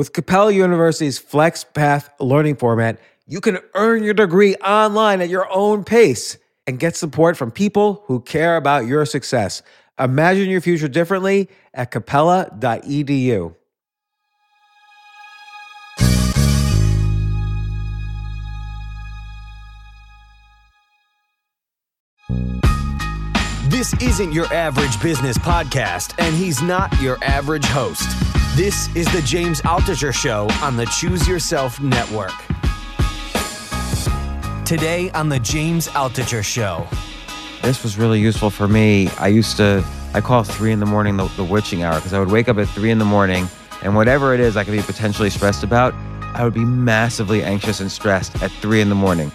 With Capella University's FlexPath learning format, you can earn your degree online at your own pace and get support from people who care about your success. Imagine your future differently at capella.edu. This isn't your average business podcast, and he's not your average host. This is the James Altucher Show on the Choose Yourself Network. Today on the James Altucher Show. This was really useful for me. I used to, I call three in the morning the, the witching hour because I would wake up at three in the morning and whatever it is I could be potentially stressed about, I would be massively anxious and stressed at three in the morning.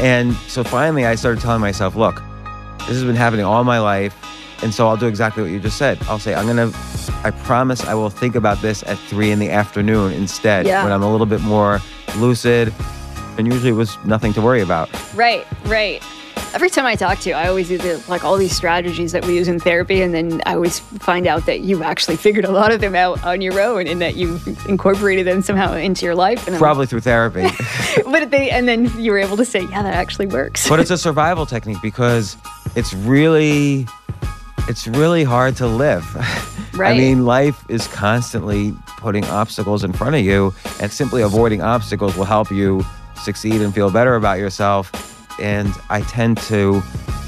And so finally I started telling myself, look, this has been happening all my life. And so I'll do exactly what you just said. I'll say, I'm going to, I promise I will think about this at three in the afternoon instead Yeah. when I'm a little bit more lucid. And usually it was nothing to worry about. Right, right. Every time I talk to you, I always do the, like all these strategies that we use in therapy, and then I always find out that you've actually figured a lot of them out on your own, and that you've incorporated them somehow into your life. And I'm- Probably through therapy. but they, and then you were able to say, yeah, that actually works. but it's a survival technique because it's really it's really hard to live. Right. I mean, life is constantly putting obstacles in front of you, and simply avoiding obstacles will help you succeed and feel better about yourself. And I tend to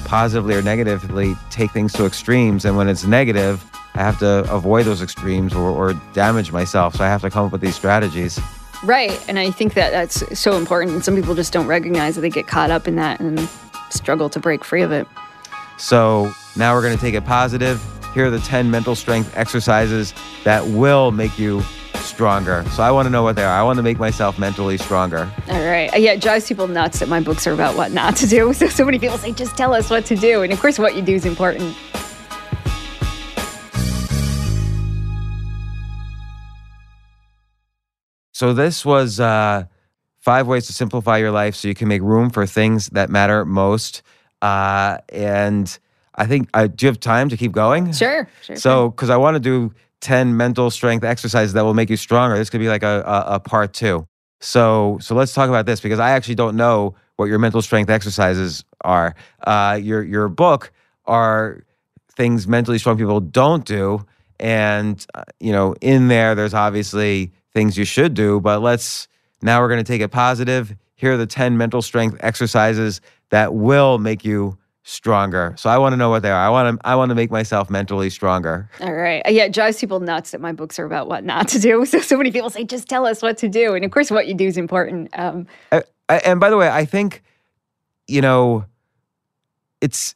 positively or negatively take things to extremes, and when it's negative, I have to avoid those extremes or, or damage myself. So I have to come up with these strategies. Right. And I think that that's so important. And some people just don't recognize that they get caught up in that and struggle to break free of it. So now we're going to take it positive. Here are the 10 mental strength exercises that will make you stronger. So I want to know what they are. I want to make myself mentally stronger. All right. Yeah, it drives people nuts that my books are about what not to do. So, so many people say, just tell us what to do. And of course, what you do is important. So this was uh, five ways to simplify your life so you can make room for things that matter most. Uh, and I think, uh, do you have time to keep going? Sure. Sure. So, because I want to do 10 mental strength exercises that will make you stronger. This could be like a, a, a part two. So, so let's talk about this because I actually don't know what your mental strength exercises are. Uh, your, your book are things mentally strong people don't do. And, uh, you know, in there, there's obviously things you should do, but let's, now we're going to take it positive. Here are the 10 mental strength exercises that will make you stronger. So I want to know what they are. I want to I want to make myself mentally stronger. All right. Uh, yeah, it drives people nuts that my books are about what not to do. So, so many people say, just tell us what to do. And of course, what you do is important. Um, I, I, and by the way, I think you know it's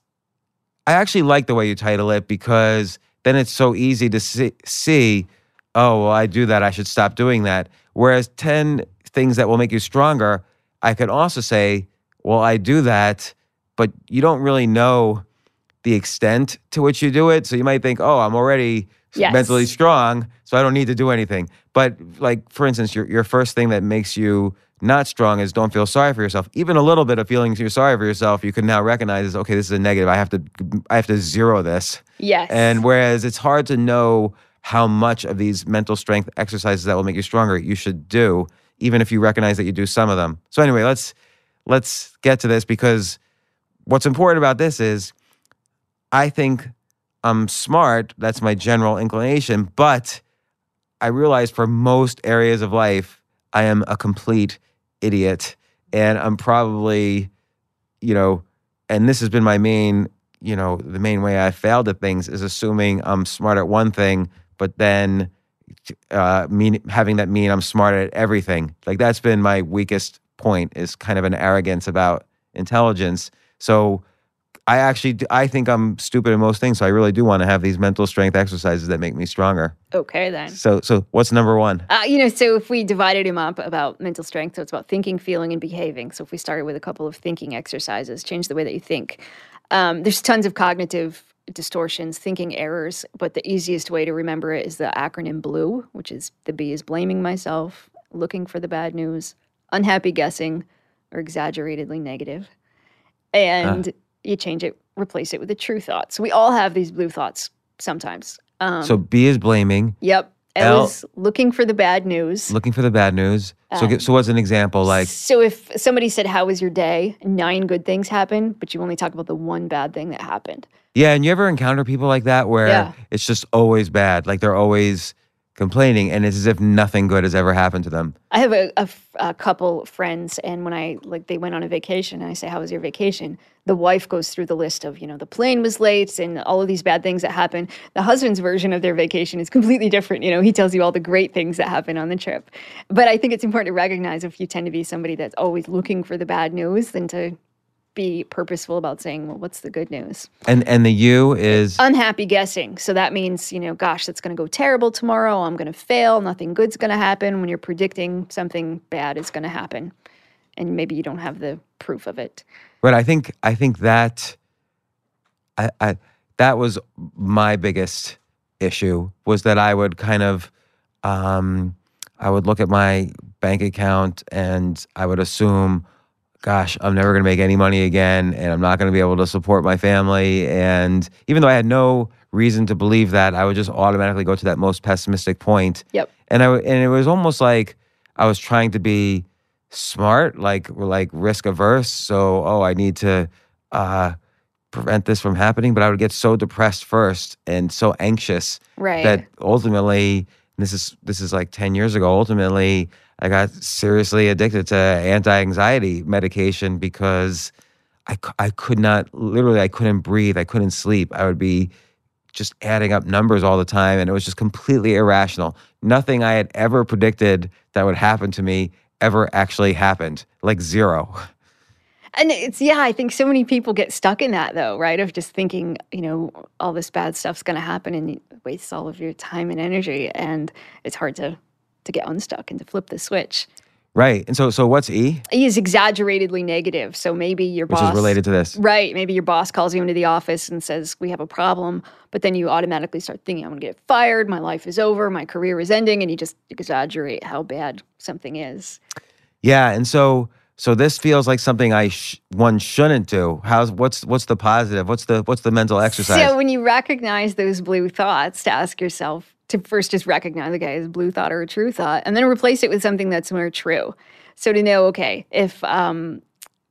I actually like the way you title it because then it's so easy to see, see oh, well, I do that, I should stop doing that. Whereas 10 things that will make you stronger, I could also say, well, I do that, but you don't really know the extent to which you do it. So you might think, oh, I'm already Yes. mentally strong, so I don't need to do anything. But like, for instance, your, your first thing that makes you not strong is don't feel sorry for yourself. Even a little bit of feeling you're sorry for yourself, you can now recognize is okay, this is a negative. I have to I have to zero this. yes. And whereas it's hard to know how much of these mental strength exercises that will make you stronger you should do, even if you recognize that you do some of them. So anyway, let's let's get to this because what's important about this is I think I'm smart. That's my general inclination, but I realize for most areas of life, I am a complete idiot. And I'm probably, you know, and this has been my main, you know, the main way I failed at things is assuming I'm smart at one thing, but then uh, mean having that mean I'm smart at everything. Like that's been my weakest point is kind of an arrogance about intelligence. So I actually I think I'm stupid in most things. So I really do want to have these mental strength exercises that make me stronger. okay, then. So so what's number one? Uh, you know, so if we divided him up about mental strength, so it's about thinking, feeling, and behaving. So if we started with a couple of thinking exercises, change the way that you think. Um, there's tons of cognitive distortions, thinking errors, but the easiest way to remember it is the acronym BLUE, which is the B is blaming myself, looking for the bad news, unhappy guessing, or exaggeratedly negative. And you change it, replace it with a true thought. So we all have these blue thoughts sometimes. Um, so B is blaming. Yep. L, L- is looking for the bad news. Looking for the bad news. So, Um, so what's an example? Like, so if somebody said, "How was your day?" Nine good things happen, but you only talk about the one bad thing that happened. yeah, and you ever encounter people like that where Yeah. it's just always bad? Like they're always complaining, and it's as if nothing good has ever happened to them. I have a, couple friends, and when I like they went on a vacation, and I say, "How was your vacation?" The wife goes through the list of, you know, the plane was late and all of these bad things that happened. The husband's version of their vacation is completely different. You know, he tells you all the great things that happened on the trip. But I think it's important to recognize if you tend to be somebody that's always looking for the bad news, then to be purposeful about saying, "Well, what's the good news?" And and the you is unhappy guessing. So that means, you know, gosh, that's going to go terrible tomorrow. I'm going to fail. Nothing good's going to happen when you're predicting something bad is going to happen. And maybe you don't have the proof of it. But I think I think that I, I that was my biggest issue was that I would kind of um, I would look at my bank account and I would assume, gosh, I'm never going to make any money again, and I'm not going to be able to support my family. And even though I had no reason to believe that, I would just automatically go to that most pessimistic point. Yep. And I and it was almost like I was trying to be smart, like like risk averse. So oh, I need to uh, prevent this from happening. But I would get so depressed first and so anxious Right. that ultimately this is this is like 10 years ago ultimately i got seriously addicted to anti-anxiety medication because I, I could not literally i couldn't breathe i couldn't sleep i would be just adding up numbers all the time and it was just completely irrational nothing i had ever predicted that would happen to me ever actually happened like zero and it's, yeah, I think so many people get stuck in that though, right? Of just thinking, you know, all this bad stuff's going to happen and it wastes all of your time and energy. And it's hard to, to get unstuck and to flip the switch. right and so so what's e E is exaggeratedly negative. So maybe your which boss. is related to this Right. Maybe your boss calls you into the office and says, We have a problem. But then you automatically start thinking, I'm going to get fired. My life is over. My career is ending. And you just exaggerate how bad something is. Yeah, and so so this feels like something I sh- one shouldn't do. How's what's what's the positive? What's the what's the mental exercise? So when you recognize those blue thoughts, to ask yourself to first just recognize, okay, is a blue thought or a true thought? And then replace it with something that's more true. So to know, okay, if um,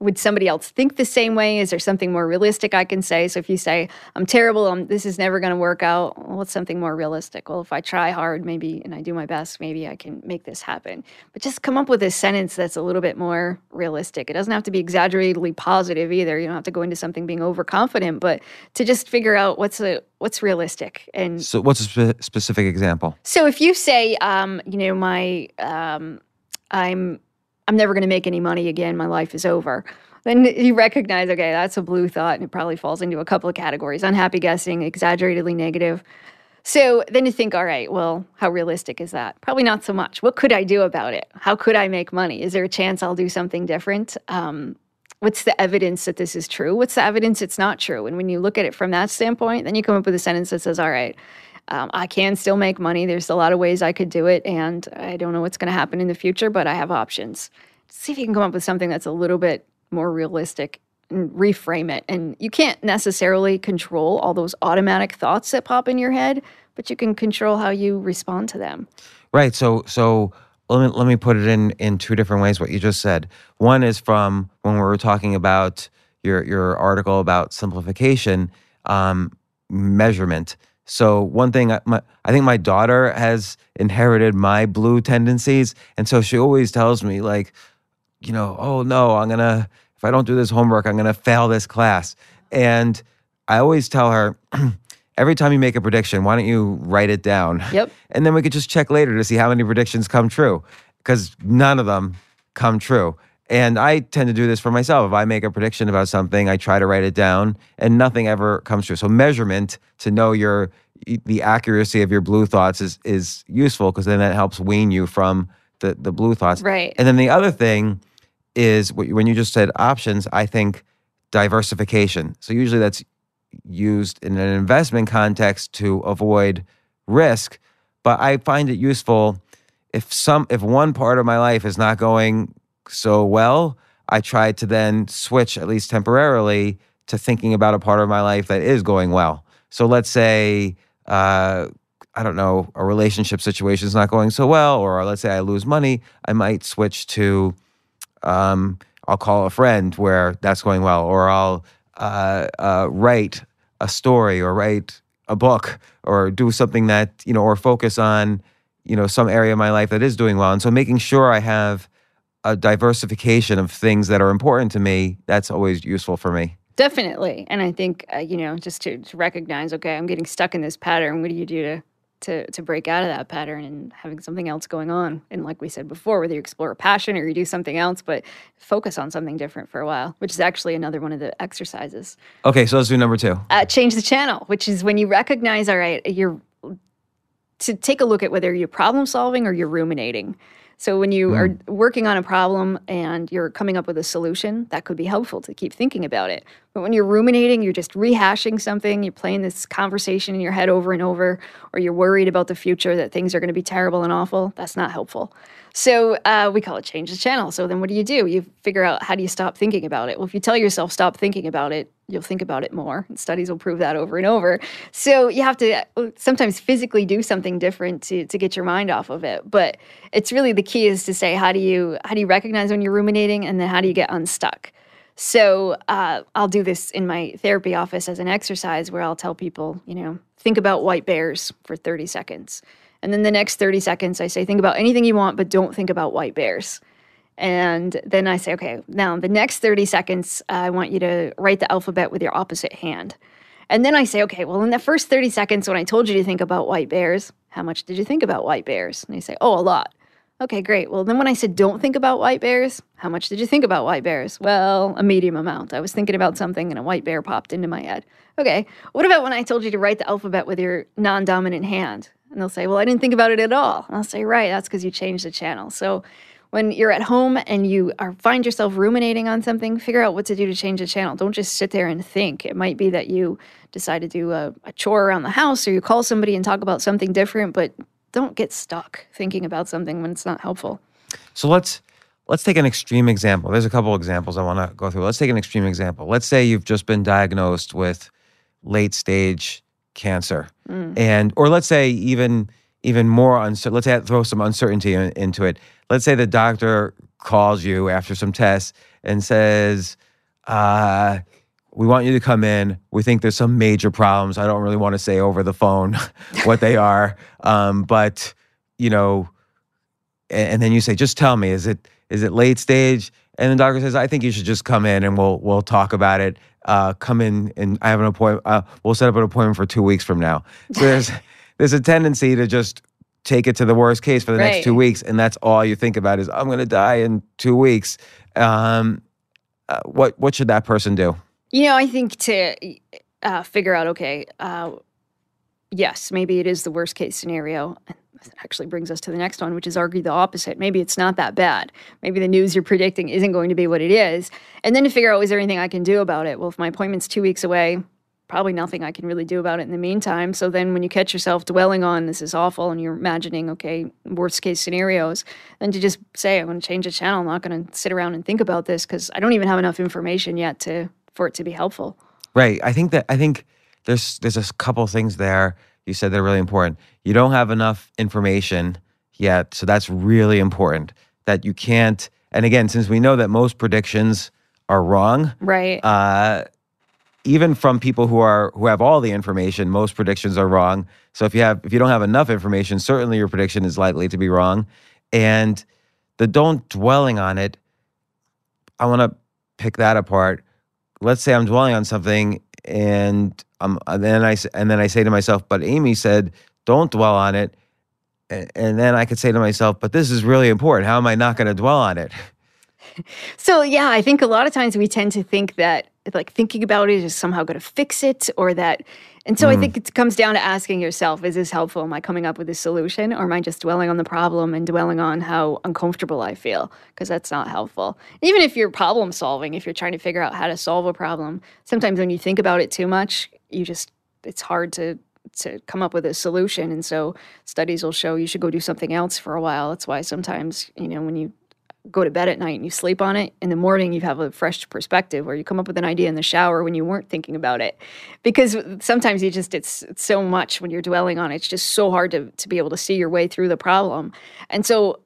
would somebody else think the same way? Is there something more realistic I can say? So if you say, I'm terrible, um, this is never going to work out, well, what's something more realistic? Well, if I try hard, maybe, and I do my best, maybe I can make this happen. But just come up with a sentence that's a little bit more realistic. It doesn't have to be exaggeratedly positive either. You don't have to go into something being overconfident, but to just figure out what's a what's realistic and so what's a spe- specific example? so if you say, um, you know, my, um, I'm, I'm never going to make any money again. My life is over. Then you recognize, okay, that's a blue thought, and it probably falls into a couple of categories: unhappy guessing, exaggeratedly negative. So then you think, all right, well, how realistic is that? Probably not so much. What could I do about it? How could I make money? Is there a chance I'll do something different? Um, what's the evidence that this is true? What's the evidence it's not true? And when you look at it from that standpoint, then you come up with a sentence that says, all right, um, I can still make money. There's a lot of ways I could do it, and I don't know what's going to happen in the future, but I have options. See if you can come up with something that's a little bit more realistic and reframe it. And you can't necessarily control all those automatic thoughts that pop in your head, but you can control how you respond to them. Right. So so let me let me put it in in two different ways. What you just said. One is from when we were talking about your your article about simplification, um, measurement. So one thing, I- my, I think my daughter has inherited my blue tendencies, and so she always tells me like, you know, oh no, I'm gonna if I don't do this homework, I'm gonna fail this class. And I always tell her, every time you make a prediction, why don't you write it down? Yep. And then we could just check later to see how many predictions come true, because none of them come true. And I tend to do this for myself. If I make a prediction about something, I try to write it down, and nothing ever comes true. So measurement to know your the accuracy of your blue thoughts is is useful because then that helps wean you from the the blue thoughts. Right. And then the other thing is when you just said options, I think diversification. So usually that's used in an investment context to avoid risk, but I find it useful if some if one part of my life is not going so well, I try to then switch at least temporarily to thinking about a part of my life that is going well. So let's say uh, I I don't know, a relationship situation is not going so well, or let's say I lose money, I might switch to, um, I'll call a friend where that's going well, or I'll uh, uh, write a story, or write a book, or do something that you know, or focus on, you know, some area of my life that is doing well. And so making sure I have a diversification of things that are important to me, that's always useful for me. Definitely. And I think, uh, you know, just to, to recognize, okay, I'm getting stuck in this pattern. What do you do to, to, to break out of that pattern and having something else going on? And like we said before, whether you explore a passion or you do something else, but focus on something different for a while, which is actually another one of the exercises. Okay, so let's do number two. Uh, change the channel, which is when you recognize, all right, you're to take a look at whether you're problem solving or you're ruminating. So when you mm. are working on a problem and you're coming up with a solution, that could be helpful to keep thinking about it. But when you're ruminating, you're just rehashing something, you're playing this conversation in your head over and over, or you're worried about the future that things are going to be terrible and awful, that's not helpful. So uh, we call it change the channel. So then what do you do? You figure out how do you stop thinking about it? Well, if you tell yourself stop thinking about it, you'll think about it more. Studies will prove that over and over. So you have to uh, sometimes physically do something different to, to get your mind off of it. But it's really the key is to say how do you how do you recognize when you're ruminating and then how do you get unstuck? So uh, I'll do this in my therapy office as an exercise where I'll tell people, you know, think about white bears for 30 seconds. And then the next 30 seconds, I say, think about anything you want, but don't think about white bears. And then I say, okay, now the next 30 seconds, I want you to write the alphabet with your opposite hand. And then I say, okay, well, in the first 30 seconds, when I told you to think about white bears, how much did you think about white bears? And they say, oh, a lot. Okay, great. Well, then when I said don't think about white bears, how much did you think about white bears? Well, a medium amount. I was thinking about something and a white bear popped into my head. Okay, what about when I told you to write the alphabet with your non dominant hand? And they'll say, Well, I didn't think about it at all. And I'll say, Right, that's because you changed the channel. So when you're at home and you are find yourself ruminating on something, figure out what to do to change the channel. Don't just sit there and think. It might be that you decide to do a, a chore around the house or you call somebody and talk about something different, but don't get stuck thinking about something when it's not helpful. So let's let's take an extreme example. There's a couple examples I want to go through. Let's take an extreme example. Let's say you've just been diagnosed with late stage cancer, mm. and or let's say even even more uncertain. Let's add, throw some uncertainty in, into it. Let's say the doctor calls you after some tests and says, uh, "We want you to come in. We think there's some major problems. I don't really want to say over the phone what they are, um, but you know." And, and then you say, "Just tell me. Is it is it late stage?" And the doctor says, "I think you should just come in and we'll we'll talk about it." uh, come in and I have an appointment. Uh, we'll set up an appointment for two weeks from now. So there's there's a tendency to just take it to the worst case for the right. next two weeks, and that's all you think about is I'm going to die in two weeks. Um, uh, what what should that person do? You know, I think to uh, figure out okay, uh, yes, maybe it is the worst case scenario That actually brings us to the next one, which is argue the opposite. Maybe it's not that bad. Maybe the news you're predicting isn't going to be what it is. And then to figure out, is there anything I can do about it? Well, if my appointment's two weeks away, probably nothing I can really do about it in the meantime. So then when you catch yourself dwelling on this is awful and you're imagining, okay, worst case scenarios, then to just say, I'm going to change the channel. I'm not going to sit around and think about this because I don't even have enough information yet to for it to be helpful. Right. I think that I think there's there's a couple things there you said they're really important. You don't have enough information yet. So that's really important that you can't. And again, since we know that most predictions are wrong, right? Uh, even from people who are who have all the information, most predictions are wrong. So if you have if you don't have enough information, certainly your prediction is likely to be wrong. And the don't dwelling on it, I want to pick that apart. Let's say I'm dwelling on something and um, and then I and then I say to myself, but Amy said, don't dwell on it. And then I could say to myself, but this is really important. How am I not going to dwell on it? So yeah, I think a lot of times we tend to think that like thinking about it is somehow going to fix it or that and so mm. I think it comes down to asking yourself, is this helpful? Am I coming up with a solution or am I just dwelling on the problem and dwelling on how uncomfortable I feel? Because that's not helpful. Even if you're problem solving, if you're trying to figure out how to solve a problem, sometimes when you think about it too much, you just it's hard to to come up with a solution and so studies will show you should go do something else for a while that's why sometimes you know when you go to bed at night and you sleep on it, in the morning you have a fresh perspective or you come up with an idea in the shower when you weren't thinking about it. Because sometimes you just, it's, it's so much when you're dwelling on it. It's just so hard to, to be able to see your way through the problem. And so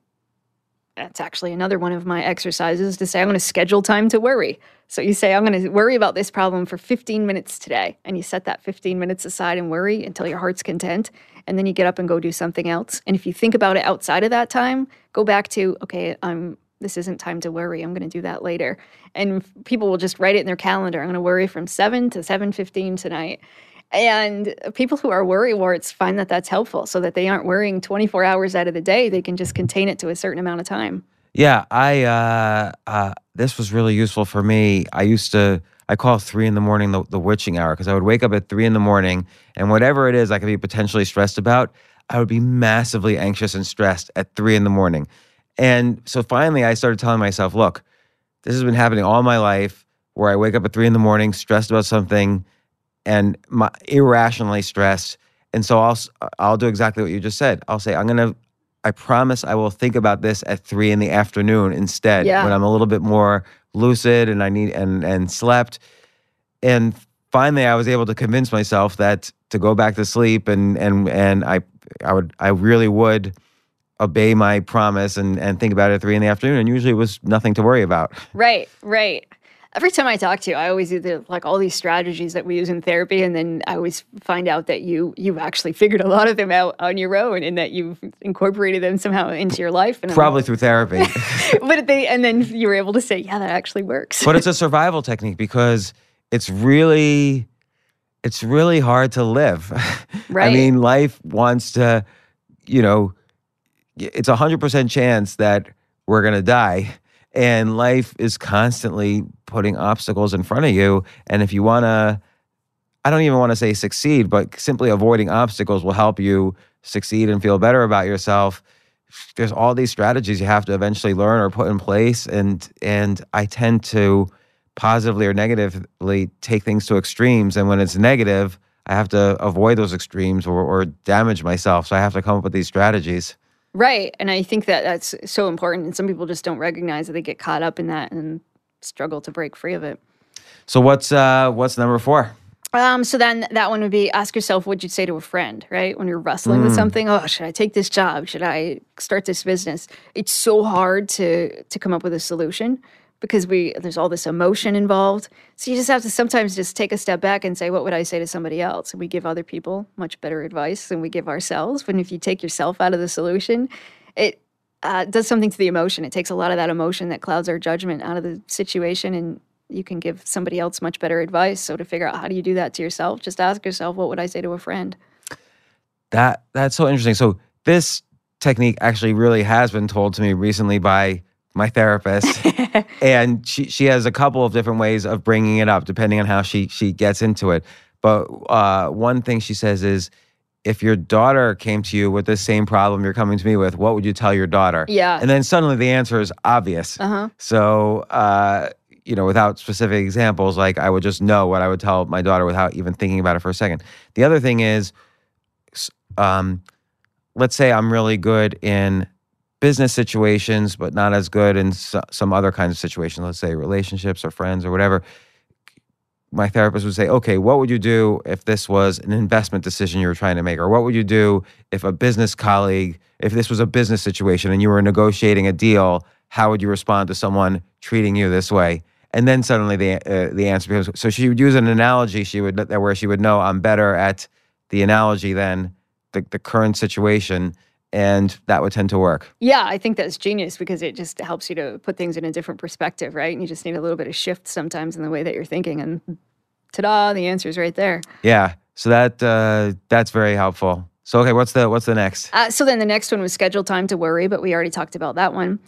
that's actually another one of my exercises to say I'm going to schedule time to worry. So you say I'm going to worry about this problem for 15 minutes today and you set that 15 minutes aside and worry until your heart's content and then you get up and go do something else. And if you think about it outside of that time, go back to okay, I'm this isn't time to worry. I'm going to do that later. And people will just write it in their calendar. I'm going to worry from 7 to 7:15 tonight. And people who are worry warts find that that's helpful so that they aren't worrying 24 hours out of the day. They can just contain it to a certain amount of time. Yeah, I uh, uh, this was really useful for me. I used to I call three in the morning the, the witching hour because I would wake up at three in the morning and whatever it is I could be potentially stressed about, I would be massively anxious and stressed at three in the morning. And so finally I started telling myself, look, this has been happening all my life where I wake up at three in the morning, stressed about something and my, irrationally stressed. And so I'll I'll do exactly what you just said. I'll say I'm gonna. I promise I will think about this at three in the afternoon instead Yeah. when I'm a little bit more lucid and I need and and slept. And finally, I was able to convince myself that to go back to sleep and and and I I would I really would obey my promise and and think about it at three in the afternoon. And usually it was nothing to worry about. Right, right. Every time I talk to you, I always do the, like all these strategies that we use in therapy, and then I always find out that you you've actually figured a lot of them out on your own, and that you've incorporated them somehow into your life. And Probably through therapy. but they and then you were able to say, yeah, that actually works. but it's a survival technique because it's really it's really hard to live Right. i mean life wants to you know it's a hundred percent chance that we're gonna die. And life is constantly putting obstacles in front of you. And if you want to i don't even want to say succeed but simply avoiding obstacles will help you succeed and feel better about yourself. There's all these strategies you have to eventually learn or put in place. And and i tend to positively or negatively take things to extremes. And when it's negative i have to avoid those extremes or, or damage myself. So i have to come up with these strategies right, and I think that that's so important, and some people just don't recognize that they get caught up in that and struggle to break free of it. so what's uh what's number four Um, so then that one would be ask yourself what you'd say to a friend, right? When you're wrestling with something, oh, should I take this job? Should I start this business? It's so hard to to come up with a solution because we there's all this emotion involved. So you just have to sometimes just take a step back and say, what would I say to somebody else? And we give other people much better advice than we give ourselves. But if you take yourself out of the solution, it uh, does something to the emotion. It takes a lot of that emotion that clouds our judgment out of the situation, and you can give somebody else much better advice. So to figure out how do you do that to yourself, just ask yourself, what would I say to a friend? that that's so interesting so this technique actually really has been told to me recently by my therapist. And she she has a couple of different ways of bringing it up depending on how she she gets into it. But uh, one thing she says is if your daughter came to you with the same problem you're coming to me with what would you tell your daughter? Yeah. and then suddenly the answer is obvious. Uh huh. so uh, you know without specific examples like i would just know what i would tell my daughter without even thinking about it for a second. The other thing is um, let's say i'm really good in business situations but not as good in so, some other kinds of situations let's say relationships or friends or whatever. My therapist would say okay what would you do if this was an investment decision you were trying to make? Or what would you do if a business colleague if this was a business situation and you were negotiating a deal how would you respond to someone treating you this way? And then suddenly the uh, the answer becomes so she would use an analogy she would where she would know I'm better at the analogy than the, the current situation and that would tend to work Yeah, I think that's genius because it just helps you to put things in a different perspective, right? And you just need a little bit of shift sometimes in the way that you're thinking, and ta-da, the answer's right there. yeah so that uh, that's very helpful so okay what's the what's the next Uh, so then the next one was schedule time to worry, but we already talked about that one.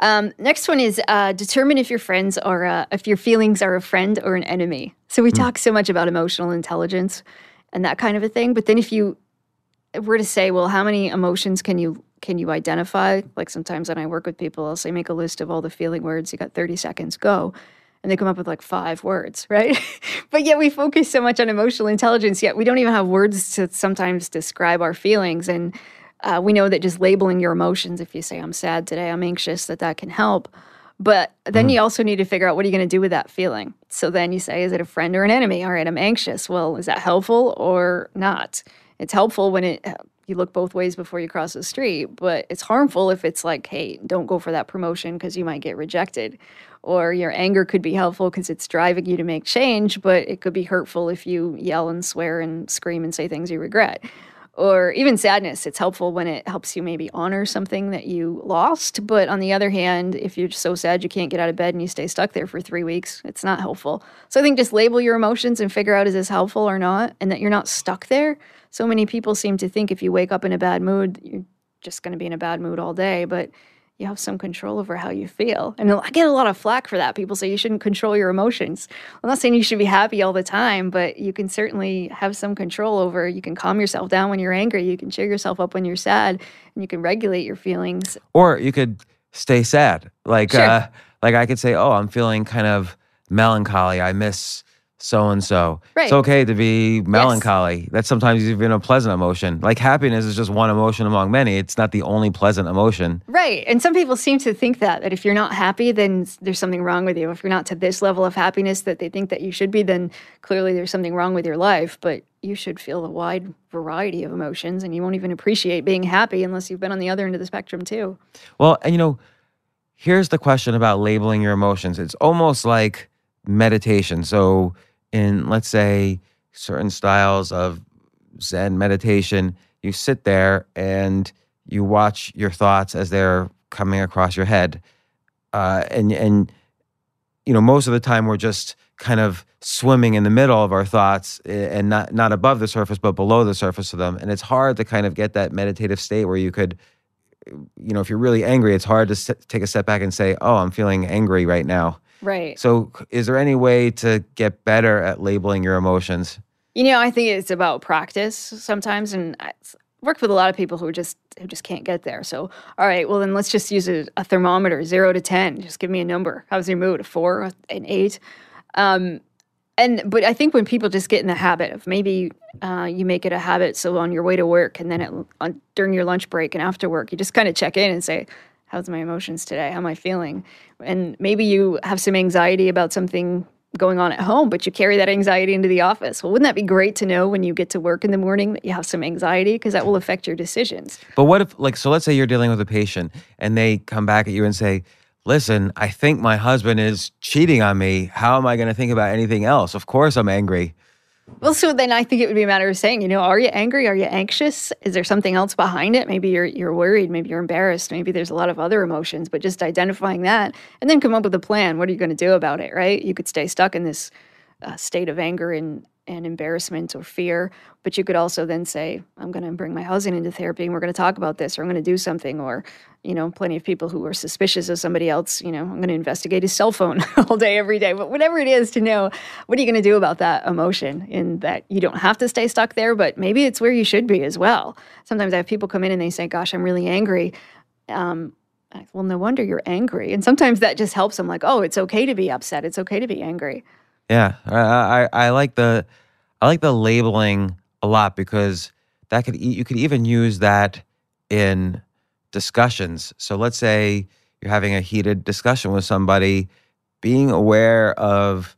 Um, next one is uh, determine if your friends are uh, if your feelings are a friend or an enemy. So we talk so much about emotional intelligence and that kind of a thing, but then if you were to say, well, how many emotions can you can you identify? Like sometimes when I work with people, I'll say make a list of all the feeling words. You got 30 seconds, go. And they come up with like five words, right? but yet we focus so much on emotional intelligence, yet we don't even have words to sometimes describe our feelings. And Uh, we know that just labeling your emotions, if you say, I'm sad today, I'm anxious, that that can help. But then you also need to figure out what are you going to do with that feeling. So then you say, is it a friend or an enemy? All right, I'm anxious. Well, is that helpful or not? It's helpful when it you look both ways before you cross the street, but it's harmful if it's like, hey, don't go for that promotion because you might get rejected. Or your anger could be helpful because it's driving you to make change, but it could be hurtful if you yell and swear and scream and say things you regret. Or even sadness it's helpful when it helps you maybe honor something that you lost but on the other hand if you're so sad you can't get out of bed and you stay stuck there for three weeks it's not helpful. So i think just label your emotions and figure out is this helpful or not and that you're not stuck there so many people seem to think if you wake up in a bad mood you're just going to be in a bad mood all day but you have some control over how you feel. And I get a lot of flack for that. People say you shouldn't control your emotions. I'm not saying you should be happy all the time, but you can certainly have some control over. You can calm yourself down when you're angry. You can cheer yourself up when you're sad, and you can regulate your feelings. Or you could stay sad. Like Sure. uh like I could say, "Oh, I'm feeling kind of melancholy. I miss so and so." It's okay to be melancholy. That's sometimes even a pleasant emotion. Like happiness is just one emotion among many. It's not the only pleasant emotion. Right. And some people seem to think that that if you're not happy, then there's something wrong with you. If you're not to this level of happiness that they think that you should be, then clearly there's something wrong with your life. But you should feel the wide variety of emotions, and you won't even appreciate being happy unless you've been on the other end of the spectrum too. Well, and you know, here's the question about labeling your emotions. It's almost like meditation. So, in let's say certain styles of Zen meditation, you sit there and you watch your thoughts as they're coming across your head, uh, and and you know, most of the time we're just kind of swimming in the middle of our thoughts eh, and not not above the surface but below the surface of them and it's hard to kind of get that meditative state where you could you know, if you're really angry, it's hard to take a step back and say, "Oh, I'm feeling angry right now." Right. So, is there any way to get better at labeling your emotions? You know, I think it's about practice sometimes, and I work with a lot of people who just who just can't get there. So, all right, well then let's just use a, a thermometer, zero to ten. Just give me a number. How's your mood? A four, an eight? Um, and but I think when people just get in the habit of maybe uh, you make it a habit, so on your way to work and then at, on, during your lunch break and after work, you just kind of check in and say, "How's my emotions today? How am I feeling?" And maybe you have some anxiety about something going on at home, but you carry that anxiety into the office. Well, wouldn't that be great to know when you get to work in the morning that you have some anxiety because that will affect your decisions. But what if, like, so let's say you're dealing with a patient and they come back at you and say, "Listen, I think my husband is cheating on me. How am I going to think about anything else? Of course, I'm angry." Well, so then I think it would be a matter of saying, you know, are you angry? Are you anxious? Is there something else behind it? Maybe you're you're worried. Maybe you're embarrassed. Maybe there's a lot of other emotions. But just identifying that and then come up with a plan. What are you going to do about it? Right? You could stay stuck in this uh, state of anger and and embarrassment or fear, but you could also then say, I'm going to bring my husband into therapy and we're going to talk about this, or I'm going to do something, or you know, plenty of people who are suspicious of somebody else, you know, I'm going to investigate his cell phone all day, every day. But whatever it is to know, what are you going to do about that emotion? In that you don't have to stay stuck there, but maybe it's where you should be as well. Sometimes I have people come in and they say, Gosh, I'm really angry. Um, well, no wonder you're angry. And sometimes that just helps them, like, oh, it's okay to be upset. It's okay to be angry. Yeah, I, I I like the I like the labeling a lot because that could you could even use that in discussions. So let's say you're having a heated discussion with somebody, being aware of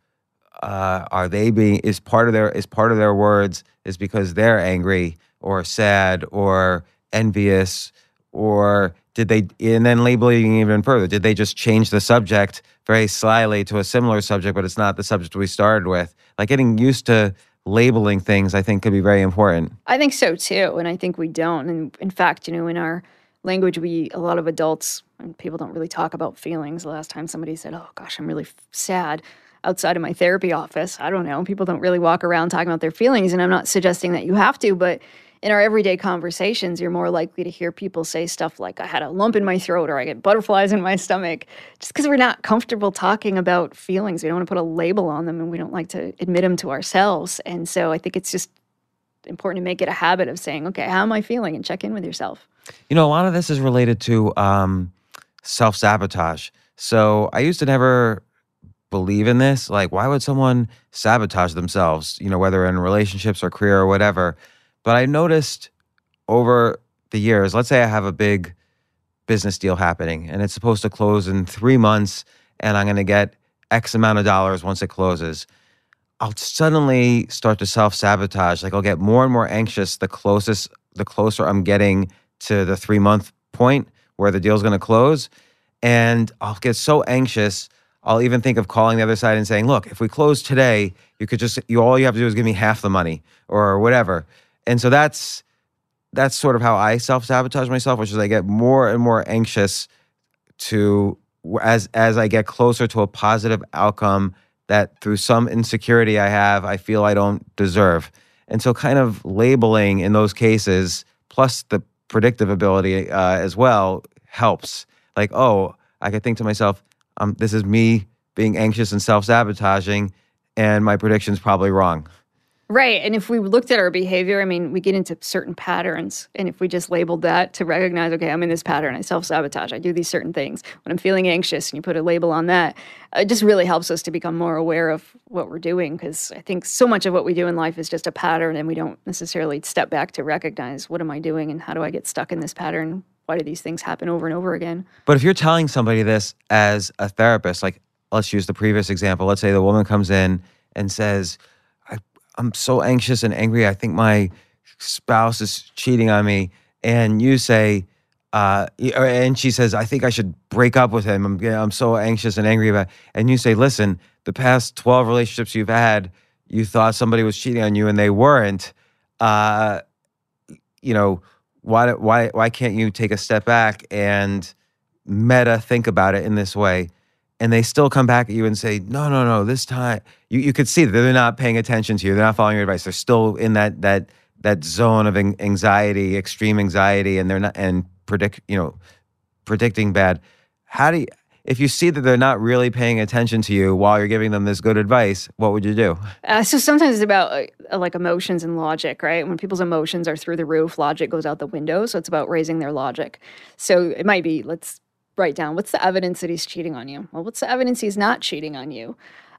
uh, are they being is part of their is part of their words is because they're angry or sad or envious or did they and then labeling even further did they just change the subject very slyly to a similar subject but it's not the subject we started with like getting used to labeling things i think could be very important I think so too, and I think we don't. And in fact, you know, in our language, we a lot of adults and people don't really talk about feelings. The last time somebody said, "Oh gosh, I'm really f- sad," outside of my therapy office, I don't know. People don't really walk around talking about their feelings, and I'm not suggesting that you have to, but in our everyday conversations, you're more likely to hear people say stuff like, I had a lump in my throat or I get butterflies in my stomach, just because we're not comfortable talking about feelings. We don't want to put a label on them and we don't like to admit them to ourselves. And so I think it's just important to make it a habit of saying, okay, how am I feeling? And check in with yourself. You know, a lot of this is related to um, self sabotage. So I used to never believe in this. Like, why would someone sabotage themselves, you know, whether in relationships or career or whatever? But I noticed over the years, let's say I have a big business deal happening and it's supposed to close in three months and I'm going to get X amount of dollars once it closes. I'll suddenly start to self sabotage. Like I'll get more and more anxious the closest, the closer I'm getting to the three month point where the deal's going to close. And I'll get so anxious. I'll even think of calling the other side and saying, look, if we close today, you could just, you all you have to do is give me half the money or whatever. And so that's, that's sort of how I self sabotage myself, which is I get more and more anxious to as as I get closer to a positive outcome that through some insecurity I have, I feel I don't deserve. And so, kind of labeling in those cases, plus the predictive ability uh, as well, helps. Like, oh, I could think to myself, um, this is me being anxious and self sabotaging, and my prediction's probably wrong. Right. And if we looked at our behavior, I mean, we get into certain patterns. And if we just labeled that to recognize, okay, I'm in this pattern, I self sabotage, I do these certain things. When I'm feeling anxious and you put a label on that, uh, it just really helps us to become more aware of what we're doing. Because I think so much of what we do in life is just a pattern and we don't necessarily step back to recognize what am I doing and how do I get stuck in this pattern? Why do these things happen over and over again? But if you're telling somebody this as a therapist, like let's use the previous example, let's say the woman comes in and says, I'm so anxious and angry. I think my spouse is cheating on me. And you say, uh, and she says, I think I should break up with him. I'm, I'm so anxious and angry about. It. And you say, listen, the past 12 relationships you've had, you thought somebody was cheating on you and they weren't. Uh, you know, why, why, why can't you take a step back and meta think about it in this way? And they still come back at you and say, no, no, no, this time you, you could see that they're not paying attention to you. They're not following your advice. They're still in that that that zone of anxiety, extreme anxiety, and they're not and predict, you know, predicting bad. How do you if you see that they're not really paying attention to you while you're giving them this good advice, what would you do? Uh, so sometimes it's about uh, like emotions and logic, right? When people's emotions are through the roof, logic goes out the window. So it's about raising their logic. So it might be let's write down what's the evidence that he's cheating on you? Well, what's the evidence he's not cheating on you?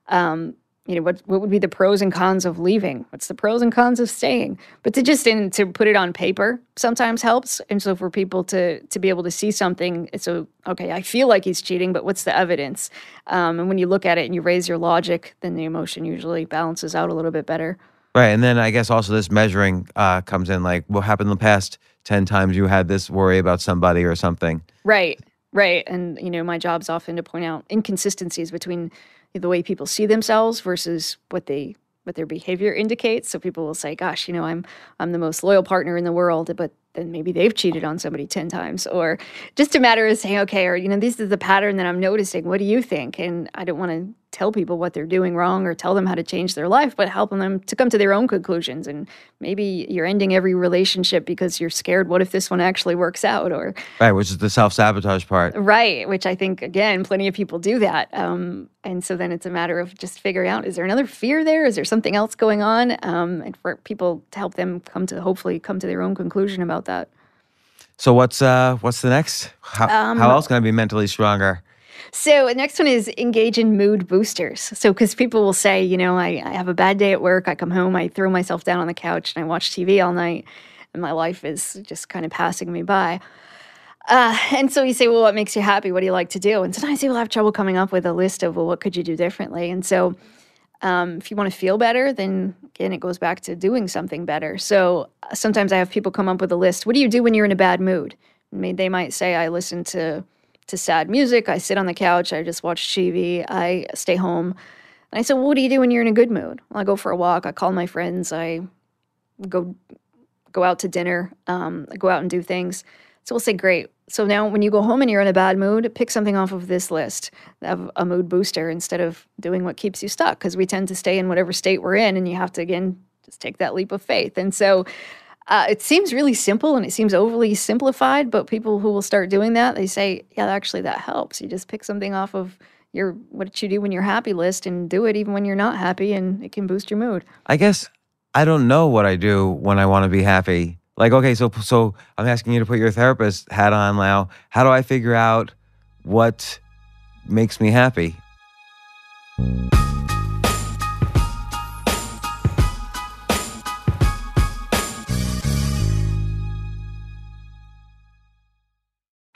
Um, you know, what what would be the pros and cons of leaving? What's the pros and cons of staying? But to just in to put it on paper sometimes helps. And so for people to to be able to see something, it's a okay. I feel like he's cheating, but what's the evidence? Um, and when you look at it and you raise your logic, then the emotion usually balances out a little bit better. Right, and then I guess also this measuring uh, comes in. Like, what happened in the past ten times you had this worry about somebody or something? Right. Right. And, you know, my job's often to point out inconsistencies between the way people see themselves versus what they what their behavior indicates. So people will say, gosh, you know, I'm I'm the most loyal partner in the world, but then maybe they've cheated on somebody 10 times or just a matter of saying, okay, or you know, this is the pattern that I'm noticing. What do you think? And I don't want to tell people what they're doing wrong or tell them how to change their life, but helping them to come to their own conclusions. And maybe you're ending every relationship because you're scared. What if this one actually works out? Or right, which is the self sabotage part. Right, which I think again, plenty of people do that. Um, and so then it's a matter of just figuring out: is there another fear there? Is there something else going on? Um, and for people to help them come to hopefully come to their own conclusion about that. So what's uh what's the next? How, um, how else can I be mentally stronger? So the next one is engage in mood boosters. So because people will say, you know, I, I have a bad day at work, I come home, I throw myself down on the couch and I watch TV all night, and my life is just kind of passing me by. Uh, and so you say, well, what makes you happy? What do you like to do? And sometimes people have trouble coming up with a list of, well, what could you do differently? And so um, if you want to feel better, then again, it goes back to doing something better. So uh, sometimes I have people come up with a list. What do you do when you're in a bad mood? They might say, I listen to to sad music. I sit on the couch. I just watch TV. I stay home. And I said, well, what do you do when you're in a good mood? Well, I go for a walk. I call my friends. I go go out to dinner. Um, I go out and do things. So we'll say, great. So now when you go home and you're in a bad mood, pick something off of this list of a mood booster instead of doing what keeps you stuck because we tend to stay in whatever state we're in and you have to, again, just take that leap of faith. And so uh, it seems really simple and it seems overly simplified, but people who will start doing that, they say, yeah, actually that helps. You just pick something off of your what you do when you're happy list and do it even when you're not happy and it can boost your mood. I guess I don't know what I do when I want to be happy. Like, okay, so so I'm asking you to put your therapist hat on now. How do I figure out what makes me happy?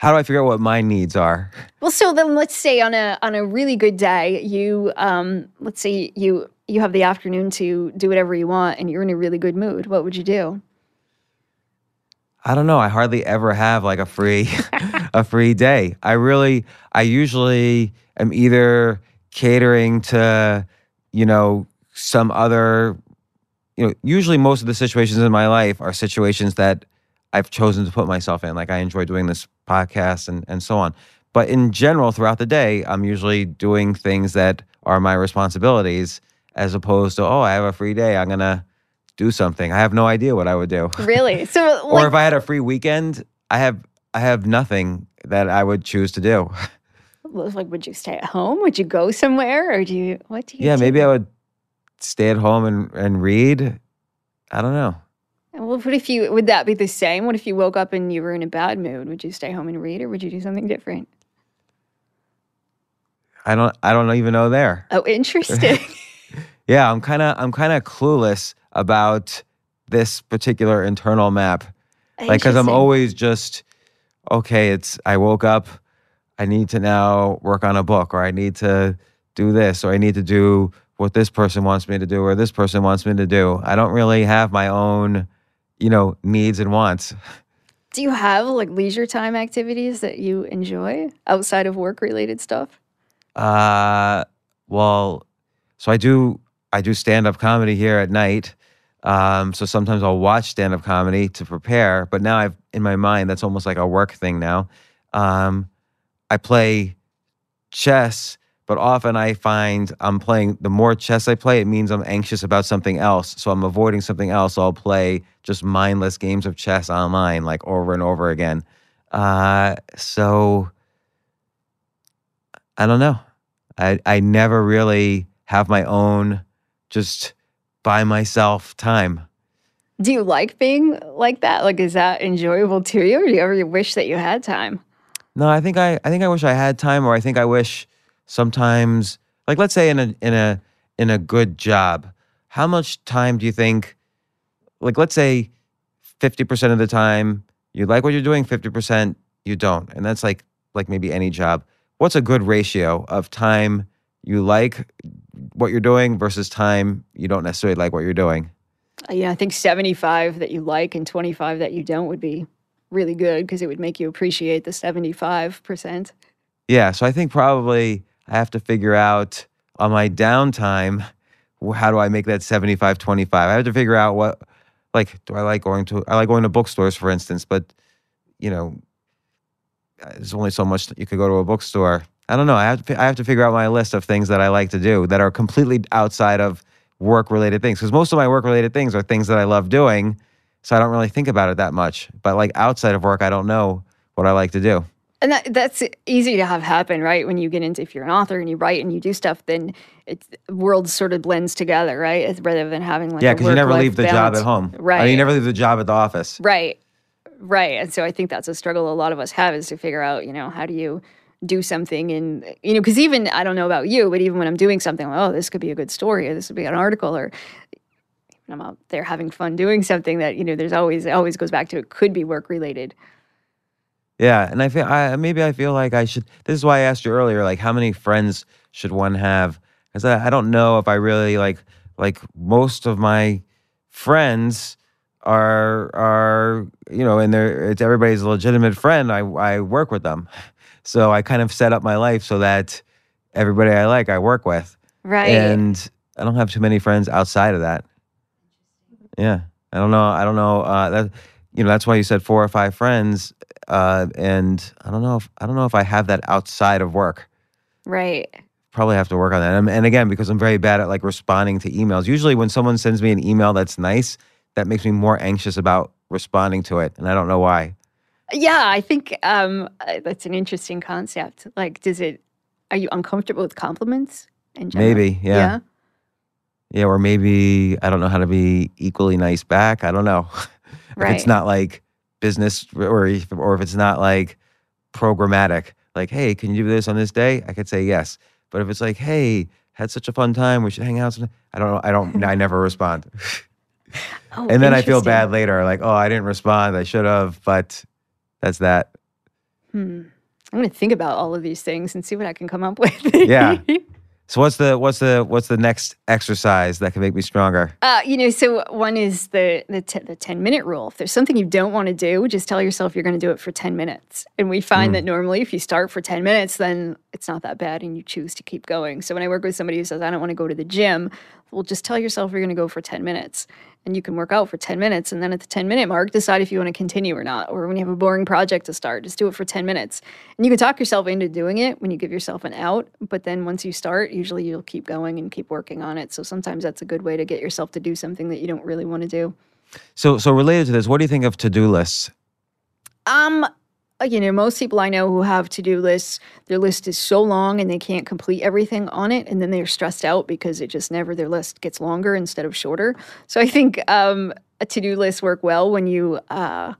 how do I figure out what my needs are? Well, so then let's say on a on a really good day, you um, let's say you you have the afternoon to do whatever you want, and you're in a really good mood. What would you do? I don't know. I hardly ever have like a free a free day. I really I usually am either catering to, you know, some other you know, usually most of the situations in my life are situations that I've chosen to put myself in. Like I enjoy doing this podcast and and so on. But in general, throughout the day, I'm usually doing things that are my responsibilities as opposed to, oh, I have a free day. I'm gonna do something. I have no idea what I would do. Really? So, or if I had a free weekend, I have I have nothing that I would choose to do. like, would you stay at home? Would you go somewhere, or do you? What do you? yeah, do? maybe I would stay at home and, and read. I don't know. Well, what if you? Would that be the same? What if you woke up and you were in a bad mood? Would you stay home and read, or would you do something different? I don't I don't even know there. Oh, interesting. Yeah, I'm kind of I'm kind of clueless about this particular internal map. Like cuz I'm always just okay, it's I woke up, I need to now work on a book or I need to do this or I need to do what this person wants me to do or this person wants me to do. I don't really have my own, you know, needs and wants. Do you have like leisure time activities that you enjoy outside of work related stuff? Uh, well, so I do I do stand up comedy here at night. Um, so sometimes I'll watch stand up comedy to prepare, but now I've in my mind that's almost like a work thing now. Um, I play chess, but often I find I'm playing the more chess I play, it means I'm anxious about something else. So I'm avoiding something else. So I'll play just mindless games of chess online, like over and over again. Uh, so I don't know. I I never really have my own just by myself time. Do you like being like that? Like, is that enjoyable to you, or do you ever wish that you had time? No, I think I I think I wish I had time or I think I wish sometimes like let's say in a in a in a good job, how much time do you think like let's say 50% of the time you like what you're doing, 50% you don't. And that's like like maybe any job. What's a good ratio of time you like what you're doing versus time you don't necessarily like what you're doing? Uh, Yeah, I think 75 that you like and 25 that you don't would be really good because it would make you appreciate the 75%. Yeah, so I think probably I have to figure out on my downtime how do I make that 75 25. I have to figure out what like do I like going to I like going to bookstores for instance, but you know uh, there's only so much that you could go to a bookstore. I don't know. I have to I have to figure out my list of things that I like to do that are completely outside of work related things because most of my work related things are things that I love doing, so I don't really think about it that much. But like outside of work, I don't know what I like to do. And that, that's easy to have happen, right? When you get into, if you're an author and you write and you do stuff, then it's world sort of blends together, right? It's rather than having like Yeah, because you never leave the job at home. I right? mean, you never leave the job at the office. Right. Right. And so I think that's a struggle a lot of us have is to figure out, you know, how do you do something and you know, because even I don't know about you, but even when I'm doing something, like, oh, this could be a good story or this would be an article or I'm out there having fun doing something that, you know, there's always always goes back to it could be work related. Yeah, and I feel I maybe I feel like I should. This is why I asked you earlier, like how many friends should one have? Because I, I don't know if I really like like most of my friends are are you know, and they're it's everybody's legitimate friend. I I work with them, so I kind of set up my life so that everybody I like I work with, Right. and I don't have too many friends outside of that. Yeah, I don't know. I don't know. Uh, that you know, that's why you said four or five friends. Uh, and I don't know if I don't know if I have that outside of work. right. Probably have to work on that. And, and again, because I'm very bad at like responding to emails. Usually, when someone sends me an email that's nice, that makes me more anxious about responding to it, and I don't know why. Yeah, I think um, uh, that's an interesting concept. Like, does it? Are you uncomfortable with compliments? In general? Maybe, yeah. Yeah, or maybe I don't know how to be equally nice back. I don't know. if Right. it's not like business or if, or if it's not like programmatic, like, hey, can you do this on this day? I could say yes. But if it's like, hey, had such a fun time, we should hang out. I don't know. I don't. I never respond, Oh, and then I feel bad later. Like, oh, I didn't respond. I should have. But that's that. Hmm. I'm going to think about all of these things and see what I can come up with. Yeah. So what's the what's the what's the next exercise that can make me stronger? Uh, you know, so one is the the, t- the ten minute rule. If there's something you don't want to do, just tell yourself you're going to do it for ten minutes. And we find that normally, if you start for ten minutes, then it's not that bad, and you choose to keep going. So when I work with somebody who says I don't want to go to the gym, well, just tell yourself you're going to go for ten minutes, and you can work out for ten minutes, and then at the ten minute mark, decide if you want to continue or not. Or when you have a boring project to start, just do it for ten minutes, and you can talk yourself into doing it when you give yourself an out. But then once you start, usually you'll keep going and keep working on it. So sometimes that's a good way to get yourself to do something that you don't really want to do. So so related to this, what do you think of to-do lists? Um, you know, most people I know who have to-do lists, their list is so long and they can't complete everything on it, and then they're stressed out because it just never their list gets longer instead of shorter. So I think um, a to-do list work well when you uh,